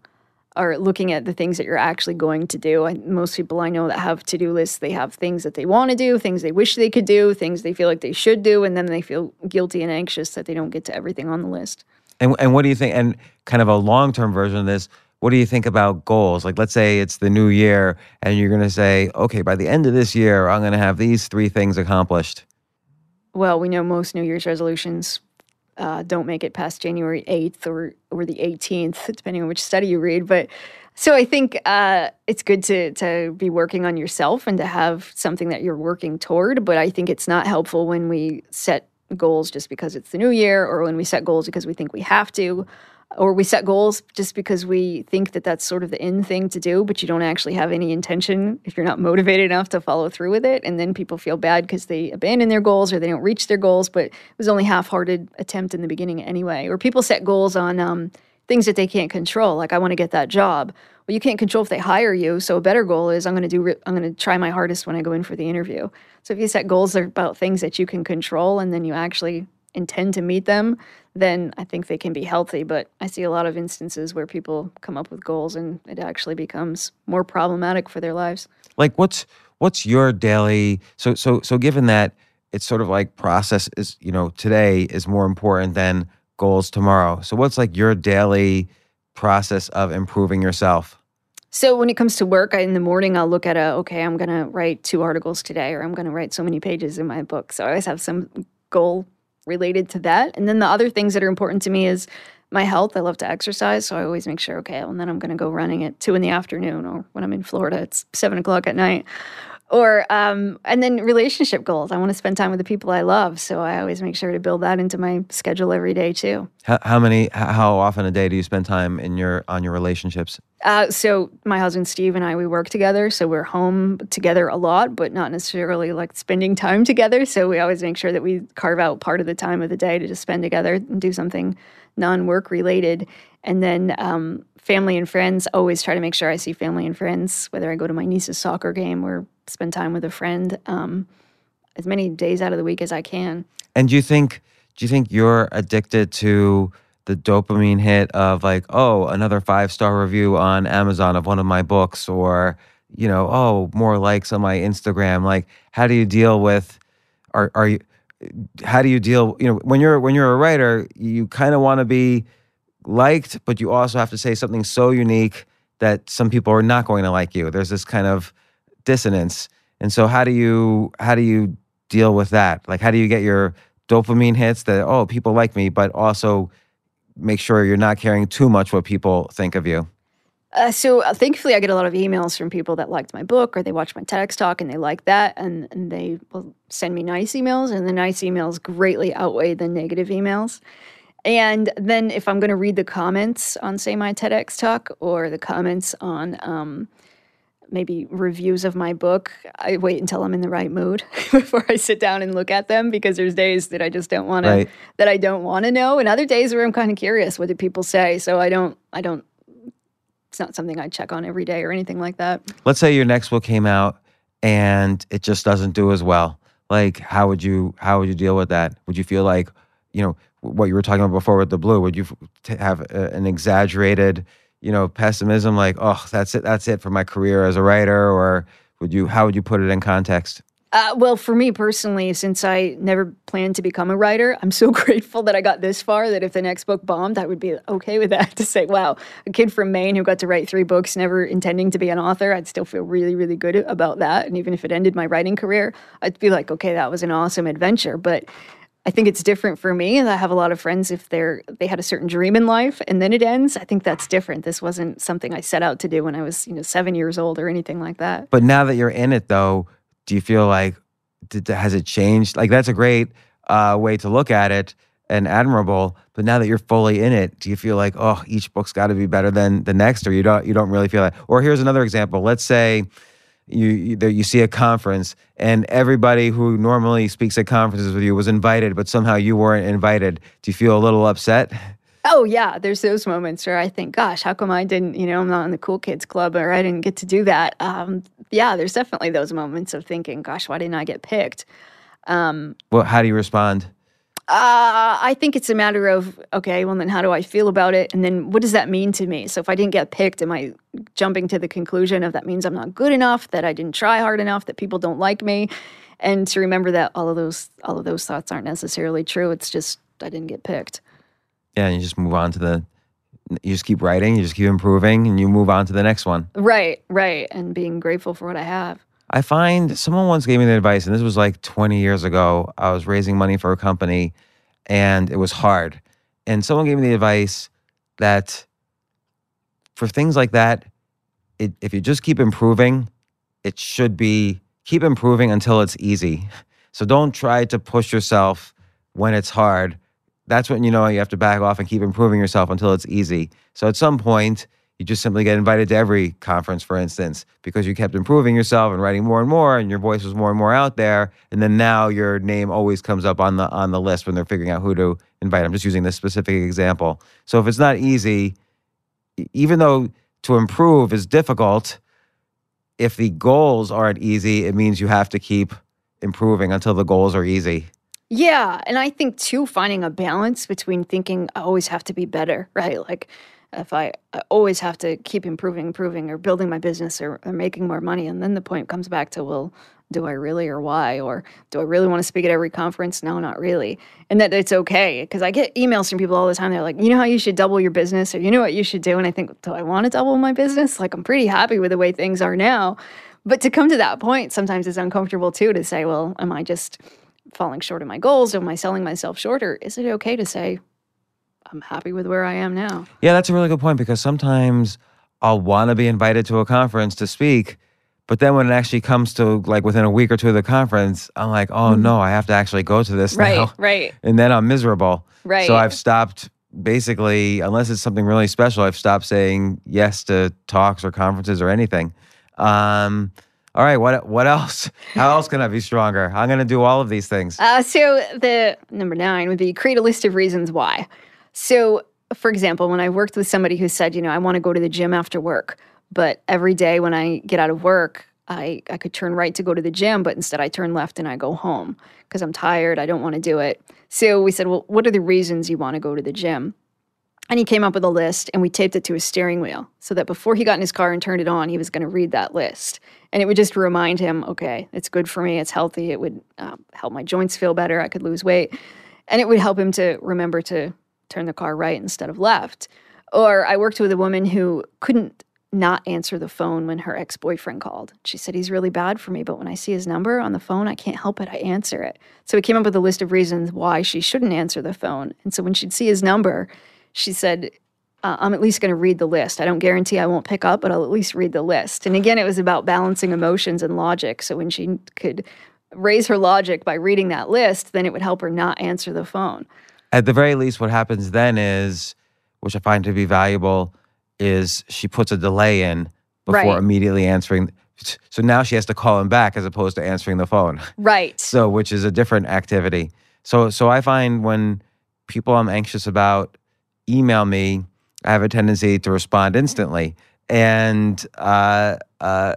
are looking at the things that you're actually going to do. And most people I know that have to-do lists, they have things that they want to do, things they wish they could do, things they feel like they should do, and then they feel guilty and anxious that they don't get to everything on the list. And and what do you think? And kind of a long term version of this. What do you think about goals? Like, let's say it's the new year, and you're going to say, okay, by the end of this year, I'm going to have these three things accomplished. well, we know most New Year's resolutions uh, don't make it past January 8th or, or the 18th, depending on which study you read. But so I think uh, it's good to, to be working on yourself and to have something that you're working toward. But I think it's not helpful when we set goals just because it's the new year or when we set goals because we think we have to. Or we set goals just because we think that that's sort of the in thing to do, but you don't actually have any intention if you're not motivated enough to follow through with it. And then people feel bad because they abandon their goals or they don't reach their goals, but it was only half-hearted attempt in the beginning anyway. Or people set goals on um, things that they can't control, like I want to get that job. Well, you can't control if they hire you. So a better goal is I'm going to do. I'm going to try my hardest when I go in for the interview. So if you set goals about things that you can control and then you actually intend to meet them, then I think they can be healthy. But I see a lot of instances where people come up with goals and it actually becomes more problematic for their lives. Like, what's what's your daily? So so so given that it's sort of like process is you know today is more important than goals tomorrow. So what's like your daily process of improving yourself? So when it comes to work, I, in the morning I'll look at a okay, I'm going to write two articles today, or I'm going to write so many pages in my book. So I always have some goal related to that. And then the other things that are important to me is my health. I love to exercise, so I always make sure okay, and then I'm going to go running at two in the afternoon, or when I'm in Florida, it's seven o'clock at night. Or um, and then relationship goals. I want to spend time with the people I love, so I always make sure to build that into my schedule every day too. How, how many? How often a day do you spend time in your on your relationships? Uh, so my husband Steve and I we work together, so we're home together a lot, but not necessarily like spending time together. So we always make sure that we carve out part of the time of the day to just spend together and do something non-work related. And then um, family and friends, always try to make sure I see family and friends, whether I go to my niece's soccer game or spend time with a friend, um, as many days out of the week as I can. And do you think do you think you're addicted to the dopamine hit of like, oh, another five star review on Amazon of one of my books, or you know, oh, more likes on my Instagram? Like, how do you deal with? Are are you? How do you deal? You know, when you're when you're a writer, you kind of want to be liked, but you also have to say something so unique that some people are not going to like you. There's this kind of dissonance, and so how do you how do you deal with that? Like, how do you get your dopamine hits that oh people like me, but also make sure you're not caring too much what people think of you. Uh, so uh, thankfully, I get a lot of emails from people that liked my book or they watched my TEDx talk and they like that, and, and they will send me nice emails, and the nice emails greatly outweigh the negative emails. And then if I'm going to read the comments on, say, my TEDx talk or the comments on um, maybe reviews of my book, I wait until I'm in the right mood before I sit down and look at them because there's days that I just don't want Right. to that I don't want to know, and other days where I'm kind of curious what do people say. So I don't I don't. It's not something I check on every day or anything like that. Let's say your next book came out and it just doesn't do as well. Like, how would you how would you deal with that? Would you feel like, you know, what you were talking about before with the blue? Would you have an exaggerated, you know, pessimism? Like, oh, that's it, that's it for my career as a writer, or would you? How would you put it in context? Uh, well, for me personally, since I never planned to become a writer, I'm so grateful that I got this far that if the next book bombed, I would be okay with that. To say, wow, a kid from Maine who got to write three books, never intending to be an author, I'd still feel really, really good about that. And even if it ended my writing career, I'd be like, okay, that was an awesome adventure. But I think it's different for me. And I have a lot of friends if they're they had a certain dream in life and then it ends. I think that's different. This wasn't something I set out to do when I was, you know, seven years old or anything like that. But now that you're in it, though, do you feel like did, has it changed? Like that's a great uh, way to look at it and admirable. But now that you're fully in it, do you feel like oh, each book's got to be better than the next, or you don't you don't really feel that? Or here's another example. Let's say you you, there, you see a conference and everybody who normally speaks at conferences with you was invited, but somehow you weren't invited. Do you feel a little upset? Oh yeah, there's those moments where I think, gosh, how come I didn't, you know, I'm not in the cool kids club or I didn't get to do that. Um, yeah, there's definitely those moments of thinking, gosh, why didn't I get picked? Um, well, how do you respond? Uh, I think it's a matter of okay, well then how do I feel about it, and then what does that mean to me? So if I didn't get picked, am I jumping to the conclusion of that means I'm not good enough, that I didn't try hard enough, that people don't like me, and to remember that all of those all of those thoughts aren't necessarily true. It's just I didn't get picked. Yeah, and you just move on to the. You just keep writing, you just keep improving, and you move on to the next one. Right, right, and being grateful for what I have. I find someone once gave me the advice, and this was like 20 years ago. I was raising money for a company and it was hard. And someone gave me the advice that for things like that, it, if you just keep improving, it should be keep improving until it's easy. So don't try to push yourself when it's hard. That's when you know you have to back off and keep improving yourself until it's easy. So at some point, you just simply get invited to every conference, for instance, because you kept improving yourself and writing more and more, and your voice was more and more out there. And then now your name always comes up on the on the list when they're figuring out who to invite. I'm just using this specific example. So if it's not easy, even though to improve is difficult, if the goals aren't easy, it means you have to keep improving until the goals are easy. Yeah, and I think too finding a balance between thinking I always have to be better, right? Like if I, I always have to keep improving, improving, or building my business or, or making more money. And then the point comes back to, well, do I really or why? Or do I really want to speak at every conference? No, not really. And that it's okay. Because I get emails from people all the time. They're like, you know how you should double your business or you know what you should do? And I think, do I want to double my business? Like, I'm pretty happy with the way things are now. But to come to that point, sometimes it's uncomfortable too to say, well, am I just falling short of my goals? Am I selling myself short? Or is it okay to say, I'm happy with where I am now. Yeah, that's a really good point because sometimes I'll want to be invited to a conference to speak, but then when it actually comes to like within a week or two of the conference, I'm like, oh mm-hmm. no, I have to actually go to this right, now. Right. And then I'm miserable. Right. So I've stopped basically, unless it's something really special, I've stopped saying yes to talks or conferences or anything. Um, all right, what what else? How else can I be stronger? I'm going to do all of these things. Uh, so the number nine would be create a list of reasons why. So, for example, when I worked with somebody who said, you know, I want to go to the gym after work, but every day when I get out of work, I, I could turn right to go to the gym, but instead I turn left and I go home because I'm tired. I don't want to do it. So we said, well, what are the reasons you want to go to the gym? And he came up with a list and we taped it to his steering wheel so that before he got in his car and turned it on, he was going to read that list. And it would just remind him, okay, it's good for me. It's healthy. It would um, help my joints feel better. I could lose weight. And it would help him to remember to turn the car right instead of left. Or I worked with a woman who couldn't not answer the phone when her ex boyfriend called. She said, He's really bad for me, but when I see his number on the phone, I can't help it. I answer it. So we came up with a list of reasons why she shouldn't answer the phone. And so when she'd see his number, she said, uh, I'm at least going to read the list. I don't guarantee I won't pick up, but I'll at least read the list. And again, it was about balancing emotions and logic. So when she could raise her logic by reading that list, then it would help her not answer the phone at the very least, what happens then is, which I find to be valuable, is she puts a delay in before right. immediately answering. So now she has to call him back as opposed to answering the phone. Right. So, which is a different activity. So, so I find when people I'm anxious about email me, I have a tendency to respond instantly, and uh, uh,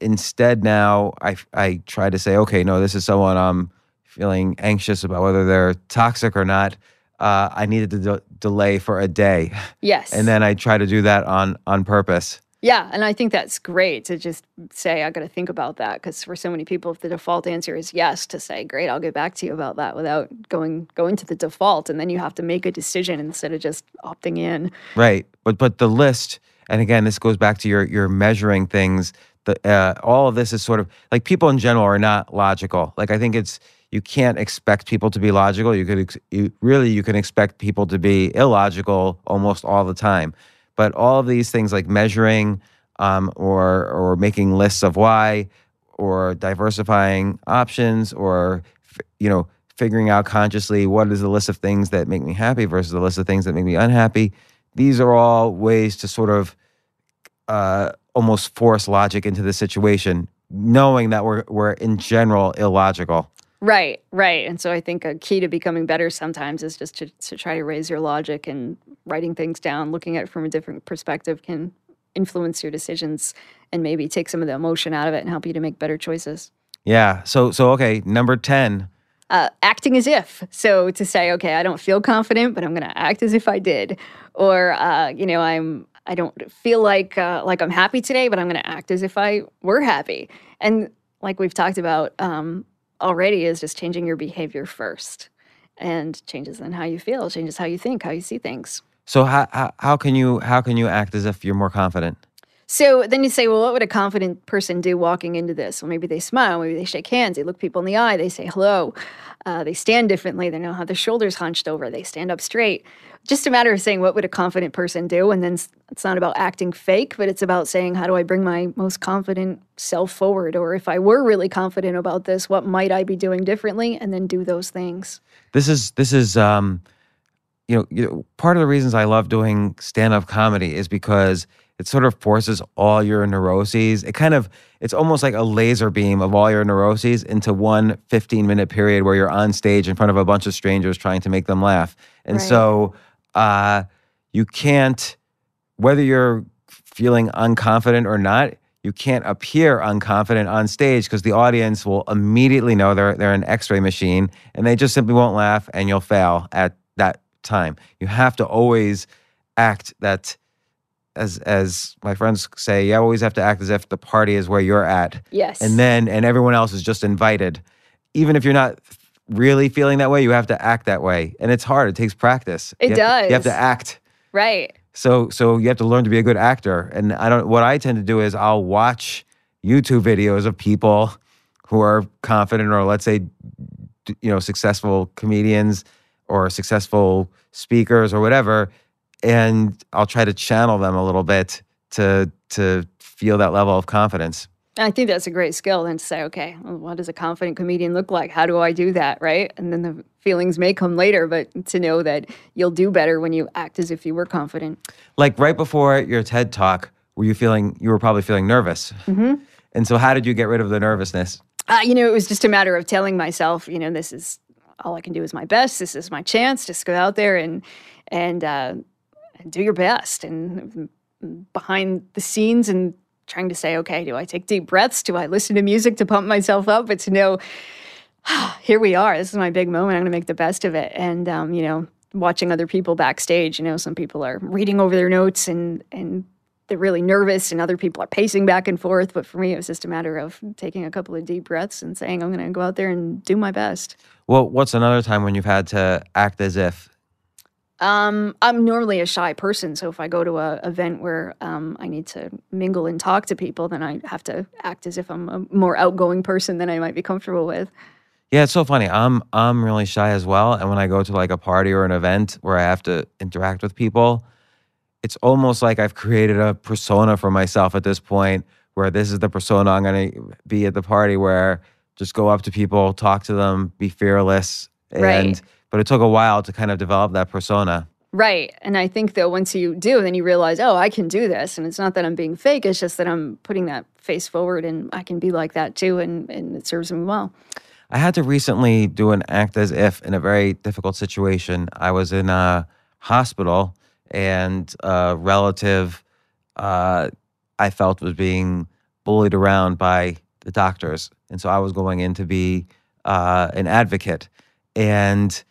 instead now I I try to say, okay, no, this is someone I'm feeling anxious about whether they're toxic or not, uh, I needed to de- delay for a day. Yes. And then I try to do that on on purpose. Yeah, and I think that's great to just say I got to think about that because for so many people, if the default answer is yes, to say great, I'll get back to you about that without going going to the default, and then you have to make a decision instead of just opting in. Right. But but the list, and again, this goes back to your your measuring things. The uh, all of this is sort of like people in general are not logical. Like I think it's you can't expect people to be logical. You could ex- you, really you can expect people to be illogical almost all the time. But all of these things like measuring um, or or making lists of why or diversifying options or you know figuring out consciously what is the list of things that make me happy versus the list of things that make me unhappy. These are all ways to sort of uh, almost force logic into the situation, knowing that we're we're in general illogical. Right, right. And so I think a key to becoming better sometimes is just to, to try to raise your logic and writing things down, looking at it from a different perspective can influence your decisions and maybe take some of the emotion out of it and help you to make better choices. Yeah. So so okay, number ten. Uh, acting as if. So to say, okay, I don't feel confident, but I'm going to act as if I did, or uh, you know, I'm I don't feel like uh, like I'm happy today, but I'm going to act as if I were happy. And like we've talked about um, already, is just changing your behavior first, and changes in how you feel, changes how you think, how you see things. So how, how how can you how can you act as if you're more confident? So then you say, well, what would a confident person do walking into this? Well, maybe they smile, maybe they shake hands, they look people in the eye, they say hello, uh, they stand differently, they don't have their shoulders hunched over, they stand up straight. Just a matter of saying, what would a confident person do? And then it's not about acting fake, but it's about saying, how do I bring my most confident self forward? Or if I were really confident about this, what might I be doing differently? And then do those things. This is this is um, you know, you know part of the reasons I love doing stand up comedy is because it sort of forces all your neuroses. It kind of, it's almost like a laser beam of all your neuroses into one 15 minute period where you're on stage in front of a bunch of strangers trying to make them laugh. And Right. so uh, you can't, whether you're feeling unconfident or not, you can't appear unconfident on stage because the audience will immediately know they're, they're an x ray machine and they just simply won't laugh and you'll fail at that time. You have to always act that as as my friends say, you always have to act as if the party is where you're at, Yes. and then and everyone else is just invited. Even if you're not really feeling that way, you have to act that way, and it's hard. It takes practice. It you have to- you have to act. right. So so you have to learn to be a good actor. And I don't. What I tend to do is I'll watch YouTube videos of people who are confident or let's say you know successful comedians or successful speakers or whatever and I'll try to channel them a little bit to to feel that level of confidence. I think that's a great skill then to say, okay, well, what does a confident comedian look like? How do I do that? Right. And then the feelings may come later, but to know that you'll do better when you act as if you were confident. Like right before your TED talk, were you feeling you were probably feeling nervous? Mm-hmm. And so how did you get rid of the nervousness? Uh, you know, it was just a matter of telling myself, you know, this is all I can do is my best. This is my chance. Just go out there and and uh, do your best. And behind the scenes, and trying to say, okay, do I take deep breaths? Do I listen to music to pump myself up? But to know, here we are. This is my big moment. I'm going to make the best of it. And um, you know, watching other people backstage. You know, some people are reading over their notes and and they're really nervous and other people are pacing back and forth. But for me, it was just a matter of taking a couple of deep breaths and saying, I'm going to go out there and do my best. Well, what's another time when you've had to act as if? Um, I'm normally a shy person. So if I go to a event where um, I need to mingle and talk to people, then I have to act as if I'm a more outgoing person than I might be comfortable with. Yeah, it's so funny. I'm I'm really shy as well, and when I go to like a party or an event where I have to interact with people, it's almost like I've created a persona for myself at this point where this is the persona I'm going to be at the party where just go up to people, talk to them, be fearless and Right. But it took a while to kind of develop that persona. Right. And I think though once you do, then you realize, oh, I can do this. And it's not that I'm being fake, it's just that I'm putting that face forward and I can be like that too and, and it serves me well. I had to recently do an act as if in a very difficult situation. I was in a hospital and a relative uh, I felt was being bullied around by the doctors. And so I was going in to be uh, an advocate. And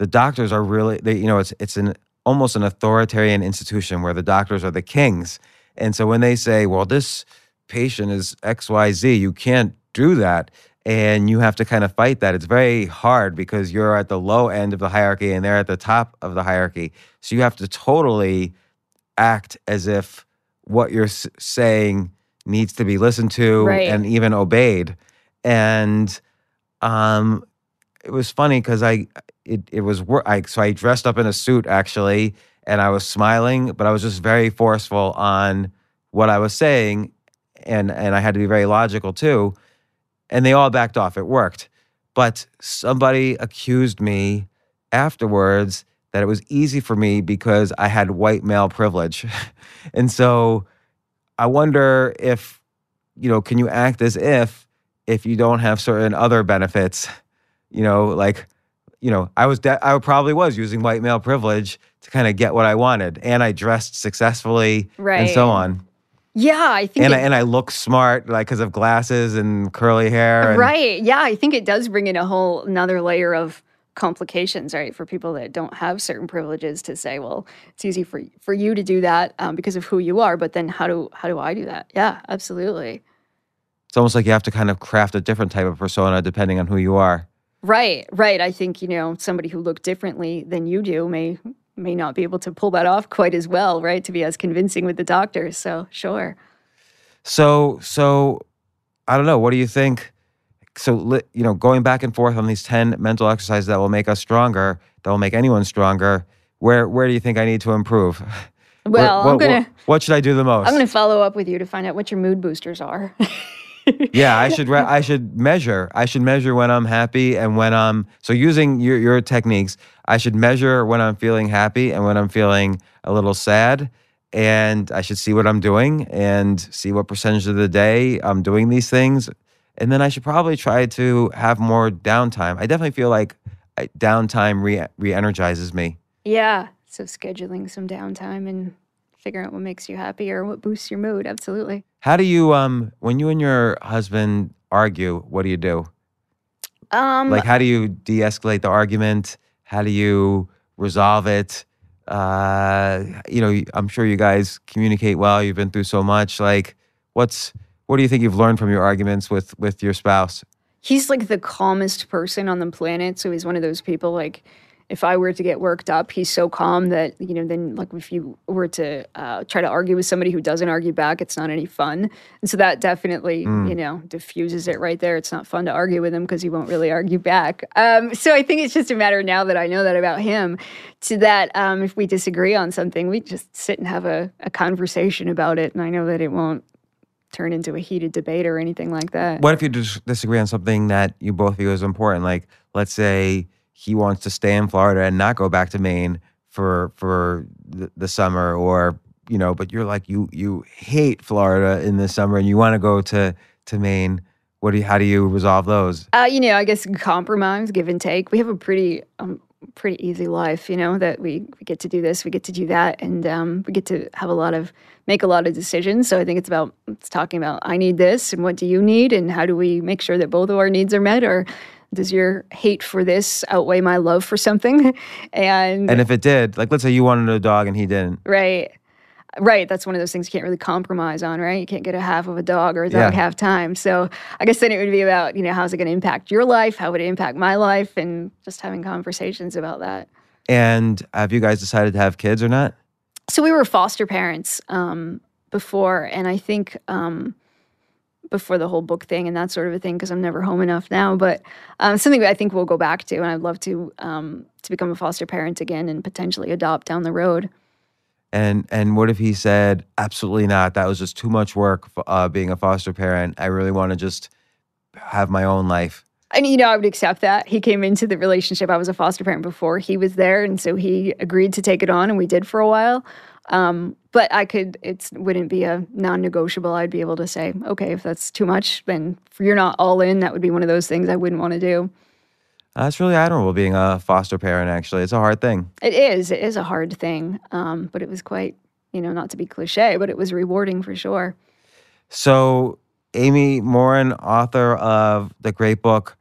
the doctors are really, they, you know, it's, it's an almost an authoritarian institution where the doctors are the kings. And so when they say, well, this patient is XYZ, you can't do that. And you have to kind of fight that. It's very hard because you're at the low end of the hierarchy and they're at the top of the hierarchy. So you have to totally act as if what you're saying needs to be listened to Right. and even obeyed. And um, it was funny because I it it was work. I so I dressed up in a suit actually, and I was smiling, but I was just very forceful on what I was saying, and and I had to be very logical too, and they all backed off. It worked, but somebody accused me afterwards that it was easy for me because I had white male privilege, and so I wonder if you know can you act as if if you don't have certain other benefits you know, like, you know, I was, de- I probably was using white male privilege to kind of get what I wanted, and I dressed successfully right. and so on, Yeah, I think and it- I, and I look smart, like because of glasses and curly hair, and, right. Yeah, I think it does bring in a whole another layer of complications, right, for people that don't have certain privileges to say, well, it's easy for for you to do that um, because of who you are, but then how do how do I do that? Yeah, absolutely. It's almost like you have to kind of craft a different type of persona depending on who you are. Right, right. I think you know somebody who looked differently than you do may may not be able to pull that off quite as well, right? To be as convincing with the doctors. So sure. So, so I don't know. What do you think? So, you know, going back and forth on these ten mental exercises that will make us stronger, that will make anyone stronger. Where where do you think I need to improve? Where- Well, what, I'm gonna what, what should I do the most? I'm gonna follow up with you to find out what your mood boosters are. yeah, I should. Re- I should measure. I should measure when I'm happy and when I'm. So using your your techniques, I should measure when I'm feeling happy and when I'm feeling a little sad, and I should see what I'm doing and see what percentage of the day I'm doing these things, and then I should probably try to have more downtime. I definitely feel like downtime re re-energizes me. Yeah. So scheduling some downtime and figuring out what makes you happy or what boosts your mood. Absolutely. How do you um when you and your husband argue? What do you do? Um, like how do you de-escalate the argument how do you resolve it uh you know i'm sure you guys communicate well you've been through so much like what's what do you think you've learned from your arguments with with your spouse he's like the calmest person on the planet. So he's one of those people like if I were to get worked up, he's so calm that, you know, then like if you were to uh, try to argue with somebody who doesn't argue back, it's not any fun. And so that definitely, you know, diffuses it right there. It's not fun to argue with him because he won't really argue back. Um, so I think it's just a matter now that I know that about him to that um, if we disagree on something, we just sit and have a, a conversation about it. And I know that it won't turn into a heated debate or anything like that. what if you dis- disagree on something that you both view as important like let's say he wants to stay in florida and not go back to maine for for the, the summer or you know but you're like you you hate florida in the summer and you want to go to to maine what do you how do you resolve those Uh, you know, I guess compromise, give and take. We have a pretty, um, pretty easy life. You know that we, we get to do this, we get to do that, and um, we get to have a lot of make a lot of decisions. So I think it's about it's talking about I need this, and what do you need, and how do we make sure that both of our needs are met, or does your hate for this outweigh my love for something? and And if it did, like let's say you wanted a dog and he didn't, Right. Right. That's one of those things you can't really compromise on, right? You can't get a half of a dog or a dog Yeah. half time. So I guess then it would be about, you know, how's it going to impact your life? How would it impact my life? And just having conversations about that. and have you guys decided to have kids or not? So we were foster parents um, before, and I think um, before the whole book thing and that sort of a thing, because I'm never home enough now. But um, something I think we'll go back to, and I'd love to um, to become a foster parent again and potentially adopt down the road. And and what if he said, absolutely not? That was just too much work. Uh, being a foster parent, I really want to just have my own life. And you know, I would accept that. He came into the relationship. I was a foster parent before he was there, and so he agreed to take it on, and we did for a while. Um, but I could, it wouldn't be a non-negotiable. I'd be able to say, okay, if that's too much, then if you're not all in. That would be one of those things I wouldn't want to do. Uh, it's really admirable being a foster parent. Actually, it's a hard thing. It is. It is a hard thing, um, but it was quite, you know, not to be cliche, but it was rewarding for sure. So, Amy Morin, author of the great book,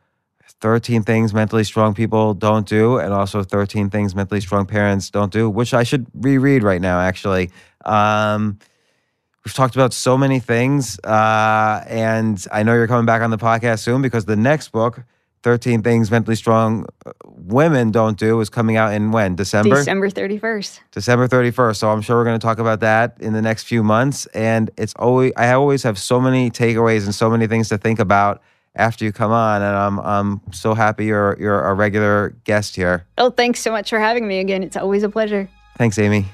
13 Things Mentally Strong People Don't Do, and also 13 Things Mentally Strong Parents Don't Do, which I should reread right now, actually. Um, We've talked about so many things. Uh, and I know you're coming back on the podcast soon because the next book, 13 Things Mentally Strong uh, Women Don't Do, is coming out in when? December? December 31st. December 31st. So I'm sure we're going to talk about that in the next few months. And it's always, I always have so many takeaways and so many things to think about after you come on. And I'm, I'm so happy you're, you're a regular guest here. Oh, thanks so much for having me again. It's always a pleasure. Thanks, Amy.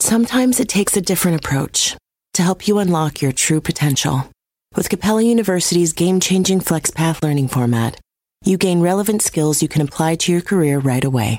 Sometimes it takes a different approach to help you unlock your true potential. With Capella University's game changing FlexPath learning format, you gain relevant skills you can apply to your career right away.